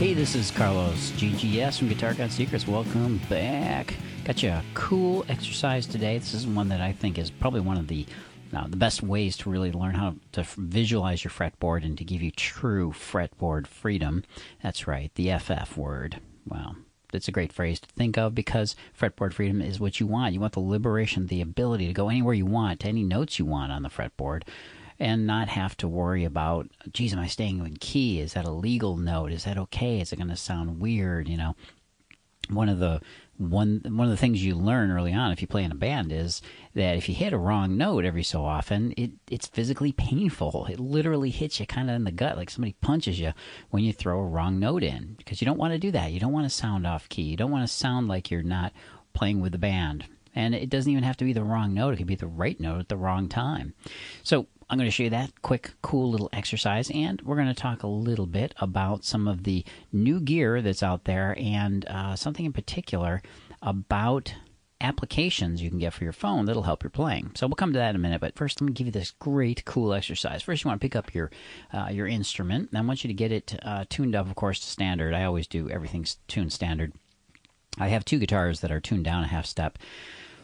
Hey, this is Carlos GGS from Guitar God Secrets. Welcome back. Got you a cool exercise today. This is one that I think is probably one of the uh, the best ways to really learn how to visualize your fretboard and to give you true fretboard freedom. That's right, the FF word. Wow. It's a great phrase to think of because fretboard freedom is what you want. You want the liberation, the ability to go anywhere you want, to any notes you want on the fretboard and not have to worry about, geez, am I staying in key? Is that a legal note? Is that okay? Is it going to sound weird? You know, one of the one one of the things you learn early on if you play in a band is that if you hit a wrong note every so often, it it's physically painful. It literally hits you kind of in the gut, like somebody punches you when you throw a wrong note in, because you don't want to do that. You don't want to sound off key. You don't want to sound like you're not playing with the band. And it doesn't even have to be the wrong note. It could be the right note at the wrong time. So I'm going to show you that quick, cool little exercise, and we're going to talk a little bit about some of the new gear that's out there and uh, something in particular about applications you can get for your phone that'll help your playing. So we'll come to that in a minute, but first let me give you this great, cool exercise. First, you want to pick up your uh, your instrument, and I want you to get it uh, tuned up, of course, to standard. I always do everything tuned standard. I have two guitars that are tuned down a half step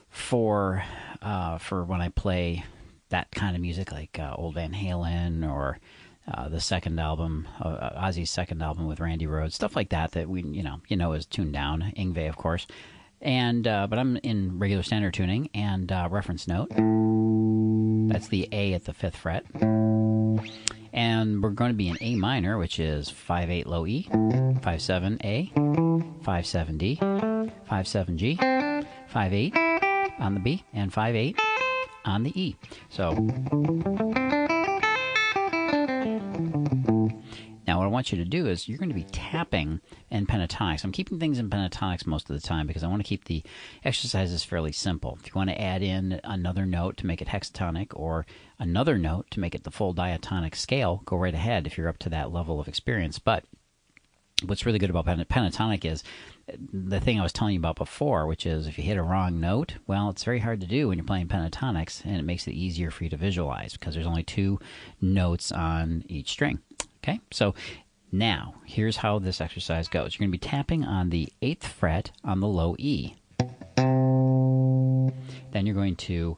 for uh, for when I play that kind of music, like uh, old Van Halen or uh, the second album, uh, uh, Ozzy's second album with Randy Rhoads, stuff like that. That we, you know, you know, is tuned down. Yngwie, of course, and uh, but I'm in regular standard tuning and reference note. That's the A at the fifth fret, and we're going to be in A minor, which is five eight low E, five seven A, five seven D, five seven G, five eight on the B, and five eight on the E. So want you to do is you're going to be mm-hmm. tapping in pentatonics. I'm keeping things in pentatonics most of the time because I want to keep the exercises fairly simple. If you want to add in another note to make it hexatonic or another note to make it the full diatonic scale, go right ahead if you're up to that level of experience. But what's really good about pentatonic is uh, the thing I was telling you about before, which is if you hit a wrong note, well, it's very hard to do when you're playing pentatonics, and it makes it easier for you to visualize because there's only two notes on each string. Okay, so now here's how this exercise goes you're going to be tapping on the eighth fret on the low E. Then you're going to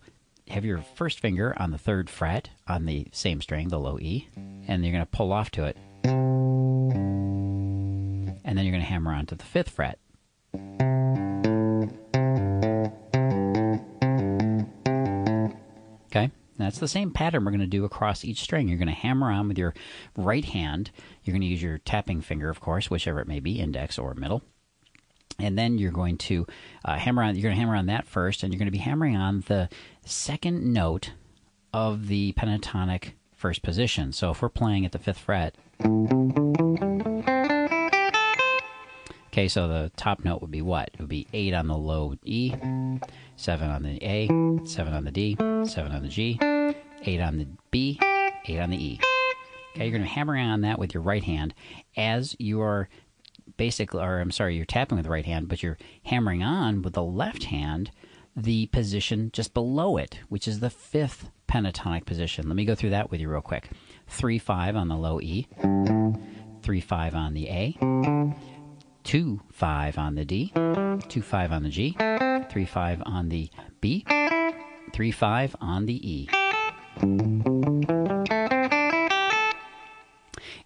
have your first finger on the third fret on the same string, the low E, and you're going to pull off to it and then you're going to hammer onto the fifth fret. That's the same pattern we're going to do across each string. You're going to hammer on with your right hand. You're going to use your tapping finger, of course, whichever it may be, index or middle. And then you're going to uh, hammer on. You're going to hammer on that first, and you're going to be hammering on the second note of the pentatonic first position. So if we're playing at the fifth fret. Okay, so the top note would be what? It would be 8 on the low E, 7 on the A, 7 on the D, 7 on the G, 8 on the B, 8 on the E. Okay, you're going to hammer on that with your right hand as you are basically, or I'm sorry, you're tapping with the right hand, but you're hammering on with the left hand the position just below it, which is the fifth pentatonic position. Let me go through that with you real quick. 3 5 on the low E, 3 5 on the A, 2 5 on the D, 2 5 on the G, 3 5 on the B, 3 5 on the E.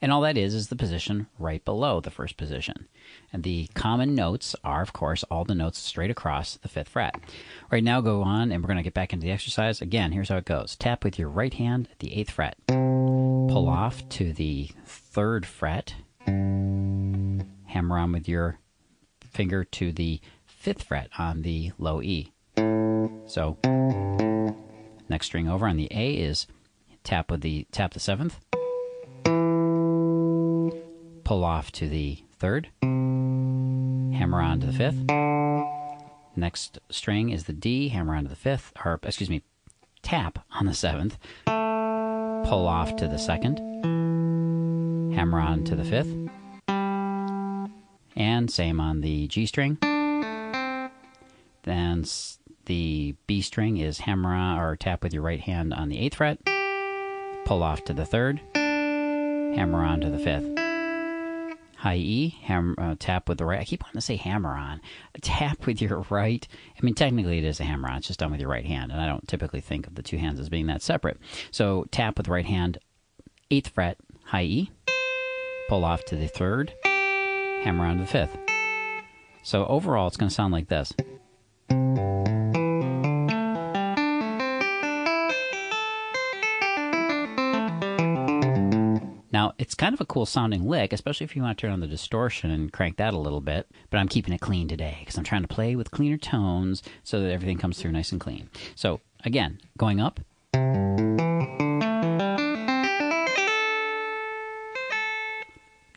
And all that is is the position right below the first position. And the common notes are, of course, all the notes straight across the fifth fret. Right now, go on and we're going to get back into the exercise. Again, here's how it goes tap with your right hand at the eighth fret, pull off to the third fret hammer on with your finger to the fifth fret on the low E. So next string over on the A is tap with the tap the seventh, pull off to the third, hammer on to the fifth. Next string is the D, hammer on to the fifth, or excuse me, tap on the seventh, pull off to the second, hammer on to the fifth, and same on the G string. Then the B string is hammer on or tap with your right hand on the eighth fret, pull off to the third, hammer on to the fifth. high E, ham, uh, tap with the right. I keep wanting to say hammer on. Tap with your right. I mean, technically it is a hammer on. It's just done with your right hand, and I don't typically think of the two hands as being that separate. So tap with right hand, eighth fret, high E, pull off to the third, hammer on to the fifth. So overall, it's going to sound like this. It's kind of a cool sounding lick, especially if you want to turn on the distortion and crank that a little bit. But I'm keeping it clean today because I'm trying to play with cleaner tones so that everything comes through nice and clean. So, again, going up.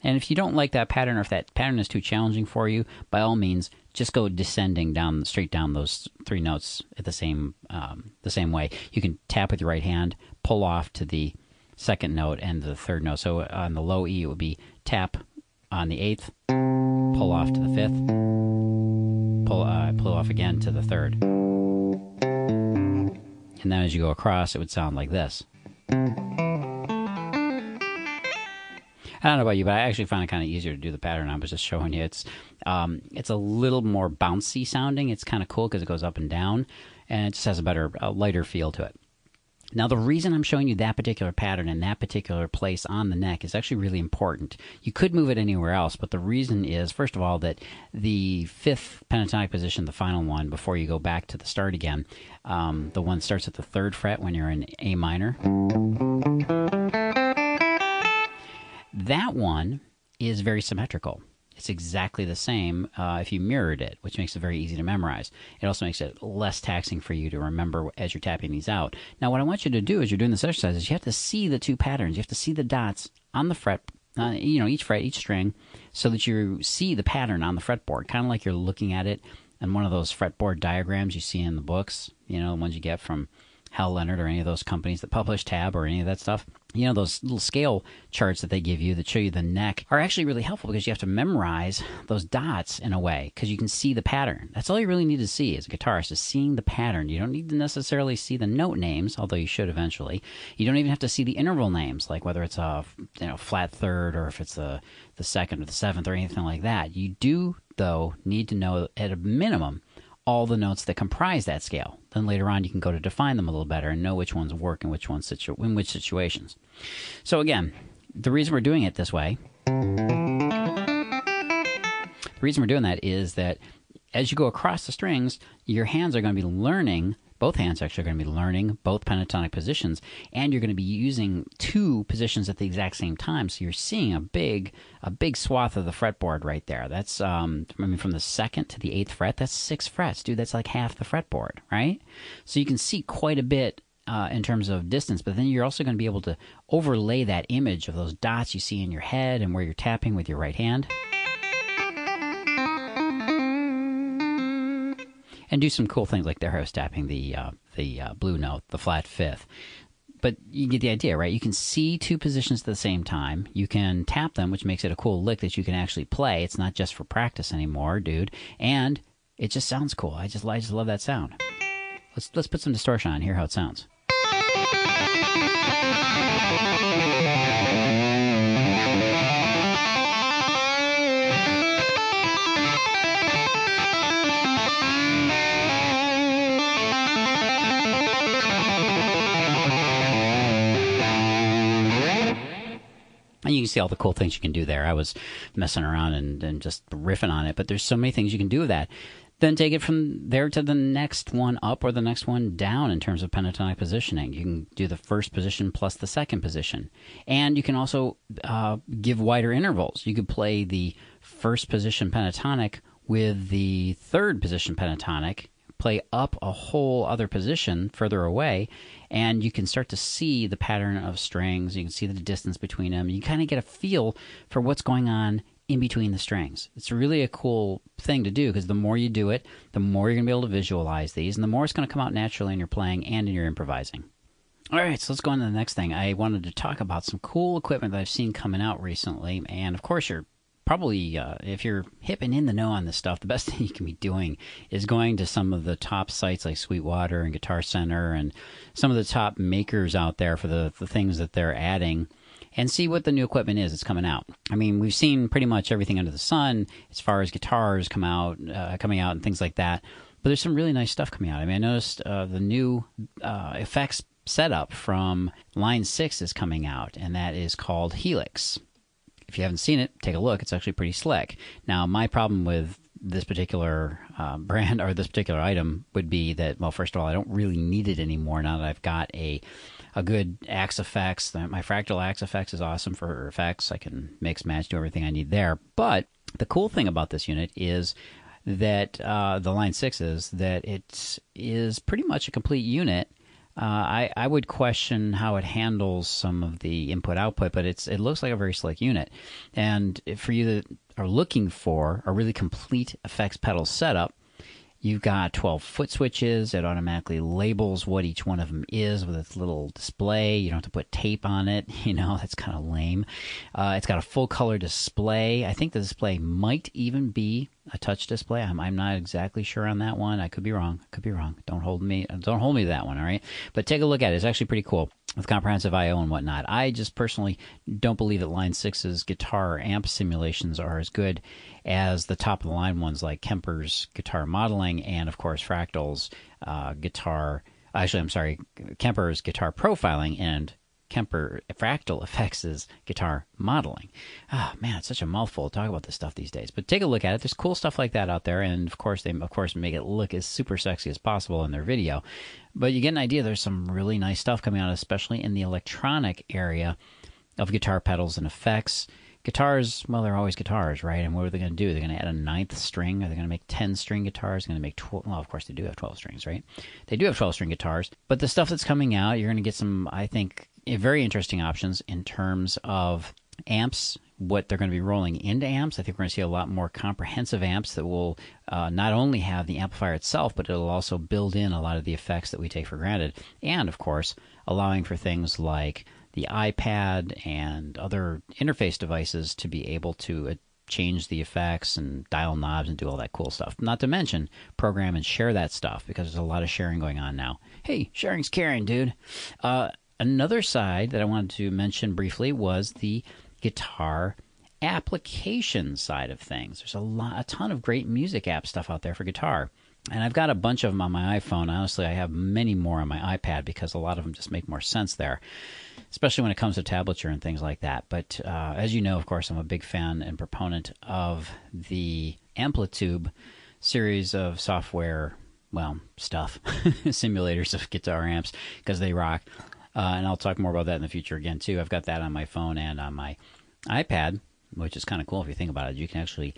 And if you don't like that pattern or if that pattern is too challenging for you, by all means, just go descending down straight down those three notes at the same um, the same way. You can tap with your right hand, pull off to the second note and the third note. So on the low E, it would be tap on the eighth, pull off to the fifth, pull uh, pull off again to the third, and then as you go across, it would sound like this. I don't know about you, but I actually find it kind of easier to do the pattern. I was just showing you. It's um, it's a little more bouncy sounding. It's kind of cool because it goes up and down, and it just has a better, a lighter feel to it. Now, the reason I'm showing you that particular pattern in that particular place on the neck is actually really important. You could move it anywhere else, but the reason is, first of all, that the fifth pentatonic position, the final one, before you go back to the start again, um, the one starts at the third fret when you're in A minor. That one is very symmetrical. It's exactly the same uh, if you mirrored it, which makes it very easy to memorize. It also makes it less taxing for you to remember as you're tapping these out. Now, what I want you to do as you're doing this exercise is you have to see the two patterns. You have to see the dots on the fret, uh, you know, each fret, each string, so that you see the pattern on the fretboard, kind of like you're looking at it in one of those fretboard diagrams you see in the books, you know, the ones you get from Hal Leonard or any of those companies that publish Tab or any of that stuff. You know, those little scale charts that they give you that show you the neck are actually really helpful because you have to memorize those dots in a way because you can see the pattern. That's all you really need to see as a guitarist is seeing the pattern. You don't need to necessarily see the note names, although you should eventually. You don't even have to see the interval names, like whether it's a you know flat third or if it's the the second or the seventh or anything like that. You do though need to know at a minimum all the notes that comprise that scale. Then later on, you can go to define them a little better and know which ones work in which ones situ- in which situations. So again, the reason we're doing it this way, the reason we're doing that is that as you go across the strings, your hands are going to be learning both hands actually are going to be learning both pentatonic positions, and you're going to be using two positions at the exact same time. So you're seeing a big, a big swath of the fretboard right there. That's, um, I mean, from the second to the eighth fret, that's six frets, dude. That's like half the fretboard, right? So you can see quite a bit uh, in terms of distance, but then you're also going to be able to overlay that image of those dots you see in your head and where you're tapping with your right hand. And do some cool things like I was tapping the uh, the uh, blue note, the flat fifth. But you get the idea, right? You can see two positions at the same time. You can tap them, which makes it a cool lick that you can actually play. It's not just for practice anymore, dude. And it just sounds cool. I just I just love that sound. Let's let's put some distortion on. Hear how it sounds. You can see all the cool things you can do there. I was messing around and, and just riffing on it, but there's so many things you can do with that. Then take it from there to the next one up or the next one down in terms of pentatonic positioning. You can do the first position plus the second position. And you can also uh, give wider intervals. You could play the first position pentatonic with the third position pentatonic play up a whole other position further away, and you can start to see the pattern of strings. You can see the distance between them. You kind of get a feel for what's going on in between the strings. It's really a cool thing to do because the more you do it, the more you're going to be able to visualize these, and the more it's going to come out naturally in your playing and in your improvising. All right, so let's go on to the next thing. I wanted to talk about some cool equipment that I've seen coming out recently, and of course, you're probably uh, if you're hip and in the know on this stuff, the best thing you can be doing is going to some of the top sites like Sweetwater and Guitar Center and some of the top makers out there for the, the things that they're adding and see what the new equipment is that's coming out. I mean, we've seen pretty much everything under the sun as far as guitars come out, uh, coming out, and things like that. But there's some really nice stuff coming out. I mean, I noticed uh, the new uh, effects setup from Line 6 is coming out, and that is called Helix. If you haven't seen it, take a look. It's actually pretty slick. Now, my problem with this particular uh, brand or this particular item would be that, well, first of all, I don't really need it anymore now that I've got a a good Axe-Fx. My Fractal Axe-Fx is awesome for effects. I can mix, match, do everything I need there. But the cool thing about this unit is that uh, the Line 6 is that it is pretty much a complete unit uh, I, I would question how it handles some of the input output, but it's it looks like a very slick unit. And for you that are looking for a really complete effects pedal setup, You've got 12 foot switches. It automatically labels what each one of them is with its little display. You don't have to put tape on it. You know, that's kind of lame. Uh, it's got a full color display. I think the display might even be a touch display. I'm, I'm not exactly sure on that one. I could be wrong. I could be wrong. Don't hold me. Don't hold me to that one. All right. But take a look at it. It's actually pretty cool with comprehensive I/O and whatnot. I just personally don't believe that Line 6's guitar amp simulations are as good as the top of the line ones like Kemper's guitar modeling and of course Fractal's uh, guitar. Actually, I'm sorry, Kemper's guitar profiling and Kemper Fractal Effects' guitar modeling. Ah, oh, man, it's such a mouthful to talk about this stuff these days. But take a look at it. There's cool stuff like that out there, and of course, they of course make it look as super sexy as possible in their video. But you get an idea. There's some really nice stuff coming out, especially in the electronic area of guitar pedals and effects. Guitars, well, they're always guitars, right? And what are they going to do? They're going to add a ninth string. Are they going to make 10 string guitars? Going to make 12? Well, of course, they do have 12 strings, right? They do have 12 string guitars. But the stuff that's coming out, you're going to get some, I think, very interesting options in terms of amps, what they're going to be rolling into amps. I think we're going to see a lot more comprehensive amps that will uh, not only have the amplifier itself, but it'll also build in a lot of the effects that we take for granted. And, of course, allowing for things like the iPad and other interface devices to be able to uh, change the effects and dial knobs and do all that cool stuff. Not to mention program and share that stuff because there's a lot of sharing going on now. Hey, sharing's caring, dude. Uh, another side that I wanted to mention briefly was the guitar application side of things. There's a lot, a ton of great music app stuff out there for guitar. And I've got a bunch of them on my iPhone. Honestly, I have many more on my iPad because a lot of them just make more sense there especially when it comes to tablature and things like that. But uh, as you know, of course, I'm a big fan and proponent of the Amplitube series of software, well, stuff, simulators of guitar amps, because they rock. Uh, and I'll talk more about that in the future again, too. I've got that on my phone and on my iPad, which is kind of cool if you think about it. You can actually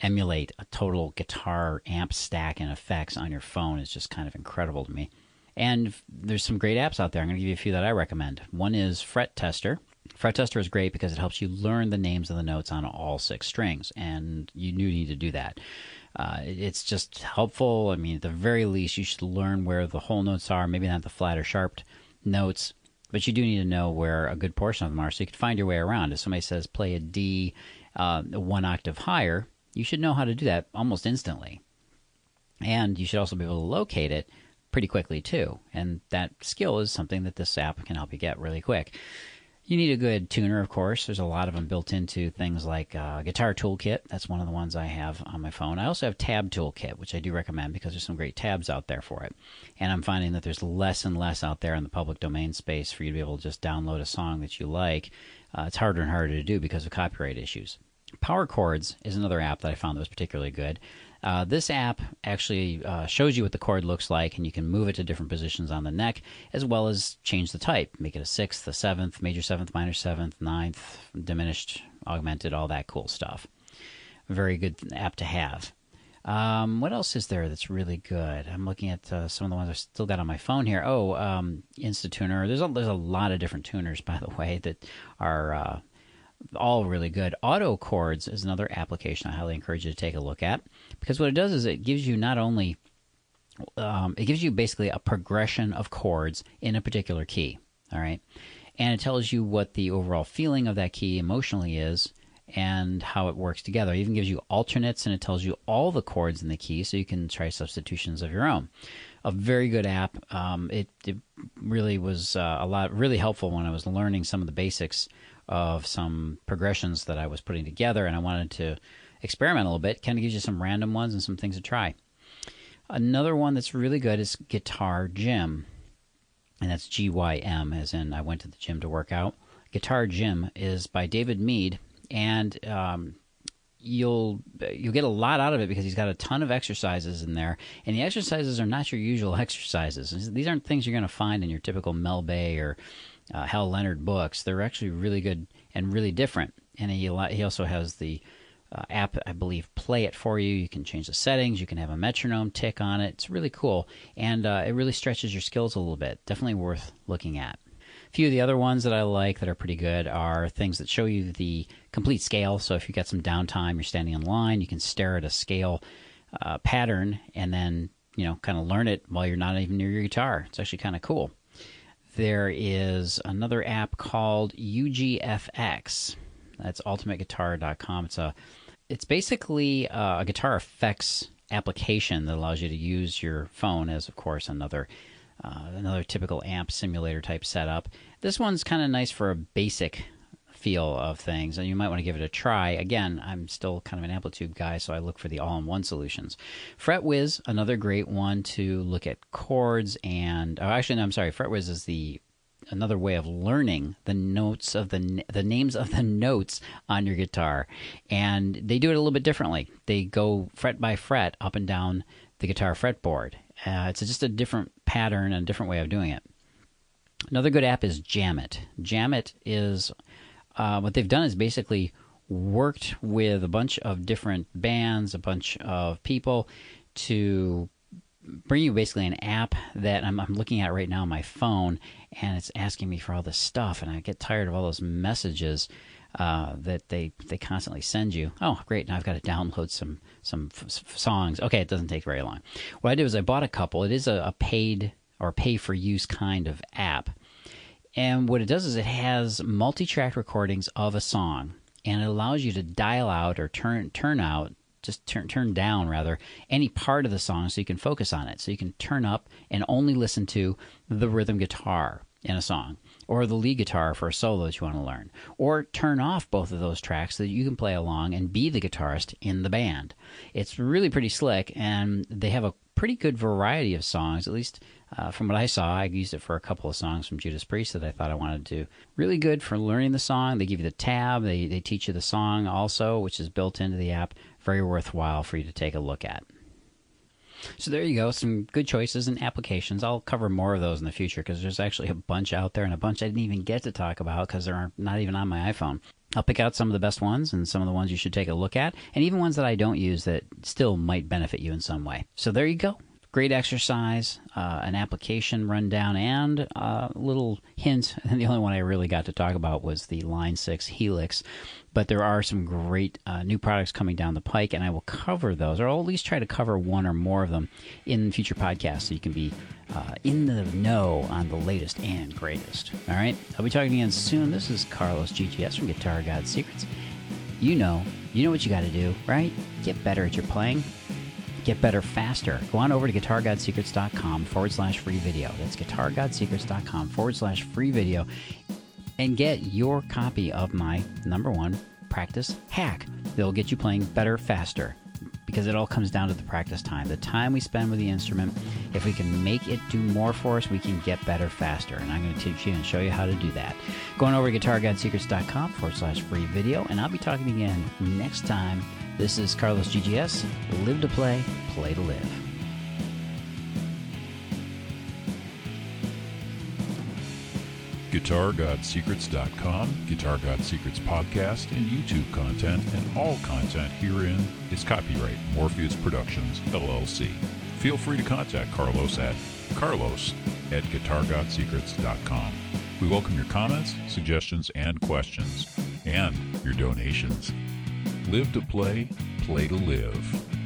emulate a total guitar amp stack and effects on your phone. It's just kind of incredible to me. And there's some great apps out there. I'm going to give you a few that I recommend. One is Fret Tester. Fret Tester is great because it helps you learn the names of the notes on all six strings, and you do need to do that. Uh, it's just helpful. I mean, at the very least, you should learn where the whole notes are, maybe not the flat or sharp notes, but you do need to know where a good portion of them are so you can find your way around. If somebody says play a D uh, one octave higher, you should know how to do that almost instantly. And you should also be able to locate it pretty quickly too. And that skill is something that this app can help you get really quick. You need a good tuner, of course. There's a lot of them built into things like uh, Guitar Toolkit. That's one of the ones I have on my phone. I also have Tab Toolkit, which I do recommend because there's some great tabs out there for it. And I'm finding that there's less and less out there in the public domain space for you to be able to just download a song that you like. Uh, it's harder and harder to do because of copyright issues. Power Chords is another app that I found that was particularly good. Uh, this app actually uh, shows you what the chord looks like, and you can move it to different positions on the neck, as well as change the type. Make it a sixth, a seventh, major seventh, minor seventh, ninth, diminished, augmented, all that cool stuff. Very good app to have. Um, what else is there that's really good? I'm looking at uh, some of the ones I've still got on my phone here. Oh, um, InstaTuner. There's a, there's a lot of different tuners, by the way, that are uh, all really good. Auto Chords is another application I highly encourage you to take a look at because what it does is it gives you not only um, it gives you basically a progression of chords in a particular key. All right, and it tells you what the overall feeling of that key emotionally is and how it works together. It even gives you alternates and it tells you all the chords in the key so you can try substitutions of your own. a very good app. Um, it, it really was uh, a lot, really helpful when I was learning some of the basics of some progressions that I was putting together, and I wanted to experiment a little bit. Kind of gives you some random ones and some things to try. Another one that's really good is Guitar Gym, and that's G Y M, as in I went to the gym to work out. Guitar Gym is by David Mead, and um, you'll you'll get a lot out of it because he's got a ton of exercises in there, and the exercises are not your usual exercises. These aren't things you're going to find in your typical Mel Bay or uh, Hal Leonard books. They're actually really good and really different. And he he also has the uh, app, I believe, play it for you. You can change the settings. You can have a metronome tick on it. It's really cool, and uh, it really stretches your skills a little bit. Definitely worth looking at. A few of the other ones that I like that are pretty good are things that show you the complete scale. So if you got some downtime, you're standing in line, you can stare at a scale uh, pattern and then you know kind of learn it while you're not even near your guitar. It's actually kind of cool. There is another app called UGFX. That's ultimateguitar.com. It's a it's basically a guitar effects application that allows you to use your phone as, of course, another uh, another typical amp simulator type setup. This one's kind of nice for a basic feel of things, and you might want to give it a try. Again, I'm still kind of an Amplitube guy, so I look for the all-in-one solutions. FretWiz, another great one to look at chords and. Oh, actually, no, I'm sorry. FretWiz is the another way of learning the notes of the the names of the notes on your guitar, and they do it a little bit differently. They go fret by fret up and down the guitar fretboard. Uh, it's just a different pattern and a different way of doing it. Another good app is Jamit. Jamit is uh, what they've done is basically worked with a bunch of different bands, a bunch of people to bring you basically an app that I'm, I'm, looking at right now on my phone, and it's asking me for all this stuff, and I get tired of all those messages uh, that they they constantly send you. Oh, great! Now I've got to download some some f- songs. Okay, it doesn't take very long. What I did was I bought a couple. It is a, a paid or pay for use kind of app, and what it does is it has multi-track recordings of a song, and it allows you to dial out or turn turn out just turn turn down rather any part of the song so you can focus on it. So you can turn up and only listen to the rhythm guitar in a song or the lead guitar for a solo that you want to learn or turn off both of those tracks so that you can play along and be the guitarist in the band. It's really pretty slick and they have a pretty good variety of songs at least uh, from what I saw, I used it for a couple of songs from Judas Priest that I thought I wanted to. Do. Really good for learning the song. They give you the tab, they, they teach you the song also, which is built into the app very worthwhile for you to take a look at. So there you go, some good choices and applications. I'll cover more of those in the future because there's actually a bunch out there and a bunch I didn't even get to talk about because they're not even on my iPhone. I'll pick out some of the best ones and some of the ones you should take a look at, and even ones that I don't use that still might benefit you in some way. So there you go great exercise, uh, an application rundown, and a little hint. And the only one I really got to talk about was the Line 6 Helix. But there are some great uh, new products coming down the pike, and I will cover those, or I'll at least try to cover one or more of them in future podcasts so you can be uh, in the know on the latest and greatest. All right? I'll be talking again soon. This is Carlos GGS from Guitar God Secrets. You know, you know what you got to do, right? Get better at your playing Get better faster. Go on over to guitargodsecrets.com forward slash free video. That's guitargodsecrets.com forward slash free video and get your copy of my number one practice hack that'll get you playing better faster because it all comes down to the practice time. The time we spend with the instrument, if we can make it do more for us, we can get better faster. And I'm going to teach you and show you how to do that. Going over to guitargodsecrets.com forward slash free video, and I'll be talking again next time this is Carlos GGS. Live to play, play to live. GuitarGodSecrets.com, Guitar God Secrets podcast, and YouTube content, and all content herein is copyright Morpheus Productions, LLC. Feel free to contact Carlos at carlos at guitargodsecrets.com. We welcome your comments, suggestions, and questions, and your donations. Live to play, play to live.